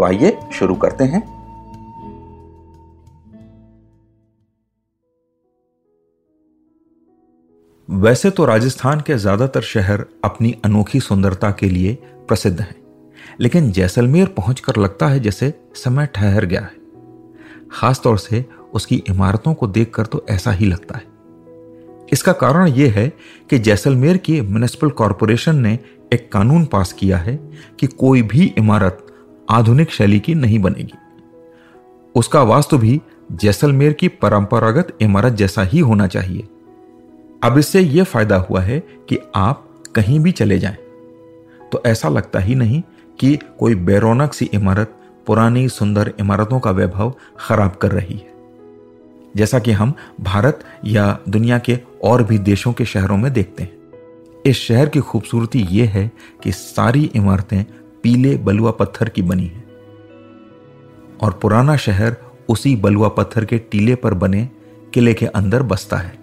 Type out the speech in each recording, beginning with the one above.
तो आइए शुरू करते हैं। वैसे तो राजस्थान के ज़्यादातर शहर अपनी अनोखी सुंदरता के लिए प्रसिद्ध हैं, लेकिन जैसलमेर पहुंचकर लगता है जैसे समय ठहर गया है। खासतौर से उसकी इमारतों को देखकर तो ऐसा ही लगता है। इसका कारण यह है कि जैसलमेर की म्यूनिसिपल कॉरपोरेशन ने एक कानून पास किया है कि कोई भी इमारत आधुनिक शैली की नहीं बनेगी। उसका वास्तु भी जैसलमेर की परंपरागत इमारत जैसा ही होना चाहिए। अब इससे यह फ़ायदा हुआ है कि आप कहीं भी चले जाएँ। तो ऐसा लगता ही नहीं कि कोई बेरोनक सी इमारत, पुरानी सुंदर इमारतों का वैभव खराब कर रही है। जैसा कि हम भारत या दुनिया के और भी देशों के शहरों में देखते हैं। इस शहर की खूबसूरती यह है कि सारी इमारतें पीले बलुआ पत्थर की बनी है। और पुराना शहर उसी बलुआ पत्थर के टीले पर बने किले के अंदर बसता है।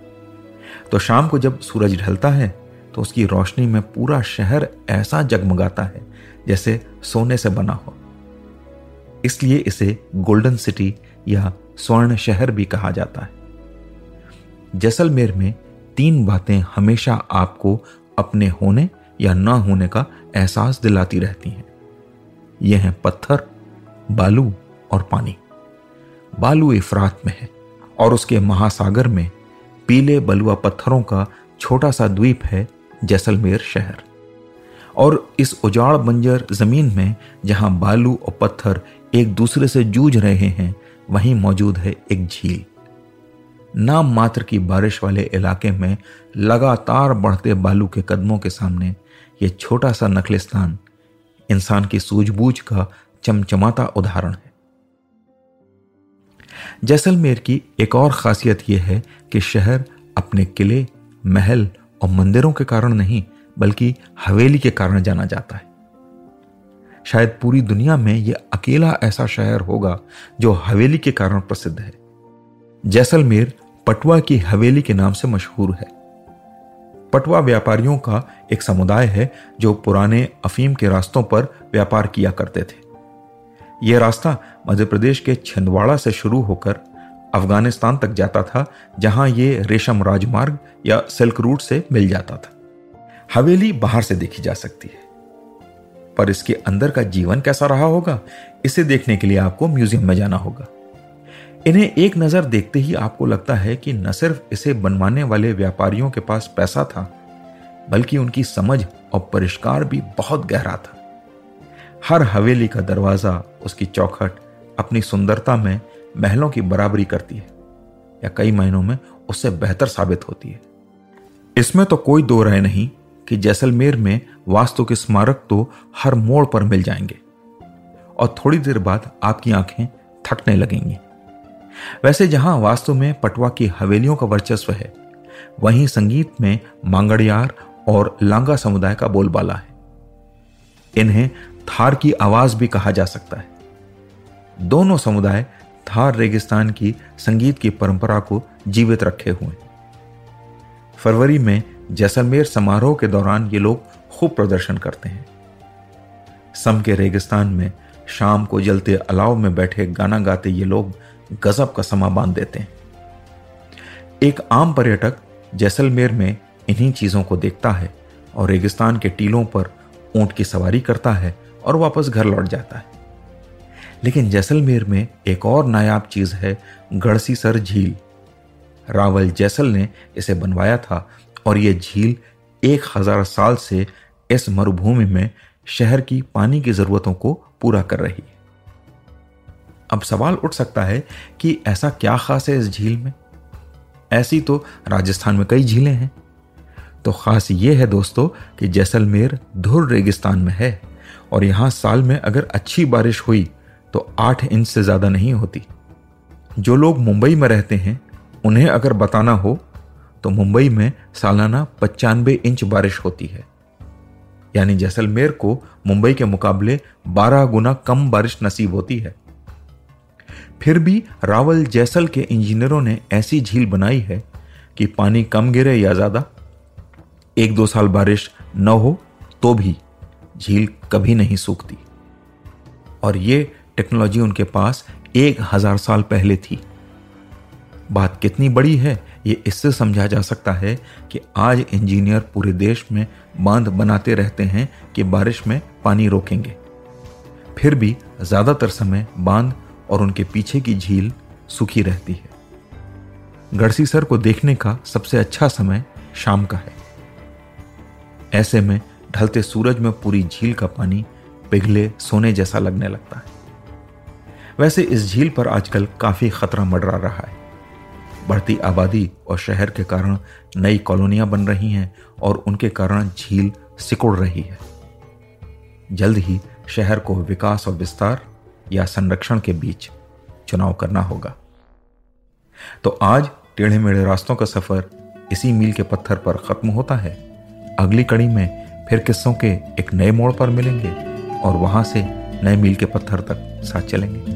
तो शाम को जब सूरज ढलता है तो उसकी रोशनी में पूरा शहर ऐसा जगमगाता है, जैसे सोने से बना हो। इसलिए इसे गोल्डन सिटी या स्वर्ण शहर भी कहा जाता है। जैसलमेर में तीन बातें हमेशा आपको अपने होने या न होने का एहसास दिलाती रहती हैं। ये हैं पत्थर, बालू और पानी। बालू इफरात में है और उसके महासागर में पीले बलुआ पत्थरों का छोटा सा द्वीप है जैसलमेर शहर। और इस उजाड़ बंजर ज़मीन में जहाँ बालू और पत्थर एक दूसरे से जूझ रहे हैं, वहीं मौजूद है एक झील। नाम मात्र की बारिश वाले इलाके में लगातार बढ़ते बालू के कदमों के सामने यह छोटा सा नखलिस्तान इंसान की सूझबूझ का चमचमाता उदाहरण है। जैसलमेर की एक और खासियत यह है कि शहर अपने किले, महल और मंदिरों के कारण नहीं, बल्कि हवेली के कारण जाना जाता है। शायद पूरी दुनिया में यह अकेला ऐसा शहर होगा जो हवेली के कारण प्रसिद्ध है। जैसलमेर पटवा की हवेली के नाम से मशहूर है। पटवा व्यापारियों का एक समुदाय है जो पुराने अफीम के रास्तों पर व्यापार किया करते थे। यह रास्ता मध्य प्रदेश के छिंदवाड़ा से शुरू होकर अफ़गानिस्तान तक जाता था, जहाँ ये रेशम राजमार्ग या सिल्क रूट से मिल जाता था। हवेली बाहर से देखी जा सकती है। पर इसके अंदर का जीवन कैसा रहा होगा, इसे देखने के लिए आपको म्यूज़ियम में जाना होगा। इन्हें एक नज़र देखते ही आपको लगता है कि न सिर्फ़ इसे बनवाने वाले व्यापारियों के पास पैसा था, बल्कि उनकी समझ और परिष्कार भी बहुत गहरा था। हर हवेली का दरवाज़ा, उसकी चौखट, अपनी सुंदरता में महलों की बराबरी करती है, या कई महीनों में उससे बेहतर साबित होती है। इसमें तो कोई दो राय नहीं कि जैसलमेर में वास्तु के स्मारक तो हर मोड़ पर मिल जाएँगे, और थोड़ी देर बाद आपकी आँखें थकने लगेंगी। वैसे जहाँ वास्तव में पटवा की हवेलियों का वर्चस्व है, वहीं संगीत में मांगड़ियार और लांगा समुदाय का बोलबाला है। इन्हें थार की आवाज़ भी कहा जा सकता है। दोनों समुदाय थार रेगिस्तान की संगीत की परंपरा को जीवित रखे हुए फरवरी में जैसलमेर समारोह के दौरान ये लोग खूब प्रदर्शन करते हैं। सम के रेगिस्तान में शाम को जलते अलाव में बैठे गाना गाते ये लोग गजब का समा बाँध देते हैं। एक आम पर्यटक जैसलमेर में इन्हीं चीज़ों को देखता है और रेगिस्तान के टीलों पर ऊँट की सवारी करता है और वापस घर लौट जाता है। लेकिन जैसलमेर में एक और नायाब चीज़ है, गढ़सीसर झील। रावल जैसल ने इसे बनवाया था और यह झील एक हज़ार साल से इस मरुभूमि में शहर की पानी की जरूरतों को पूरा कर रही है। अब सवाल उठ सकता है कि ऐसा क्या खास है इस झील में? ऐसी तो राजस्थान में कई झीलें हैं। तो खास ये है दोस्तों कि जैसलमेर धुर रेगिस्तान में है और यहाँ साल में अगर अच्छी बारिश हुई तो आठ इंच से ज़्यादा नहीं होती। जो लोग मुंबई में रहते हैं, उन्हें अगर बताना हो तो मुंबई में सालाना पचानवे इंच बारिश होती है। यानी जैसलमेर को मुंबई के मुकाबले 12 गुना कम बारिश नसीब होती है। फिर भी रावल जैसल के इंजीनियरों ने ऐसी झील बनाई है कि पानी कम गिरे या ज़्यादा, एक दो साल बारिश न हो तो भी झील कभी नहीं सूखती। और ये टेक्नोलॉजी उनके पास एक हज़ार साल पहले थी। बात कितनी बड़ी है, ये इससे समझा जा सकता है कि आज इंजीनियर पूरे देश में बाँध बनाते रहते हैं कि बारिश में पानी रोकेंगे। फिर भी ज़्यादातर समय बाँध और उनके पीछे की झील सूखी रहती है। गढ़सीसर को देखने का सबसे अच्छा समय शाम का है। ऐसे में ढलते सूरज में पूरी झील का पानी पिघले सोने जैसा लगने लगता है। वैसे इस झील पर आजकल काफ़ी खतरा मंडरा रहा है। बढ़ती आबादी और शहर के कारण नई कॉलोनियाँ बन रही हैं और उनके कारण झील सिकुड़ रही है। जल्द ही शहर को विकास और विस्तार या संरक्षण के बीच चुनाव करना होगा। तो आज टेढ़े मेढ़े रास्तों का सफ़र इसी मील के पत्थर पर खत्म होता है। अगली कड़ी में फिर किस्सों के एक नए मोड़ पर मिलेंगे और वहाँ से नए मील के पत्थर तक साथ चलेंगे।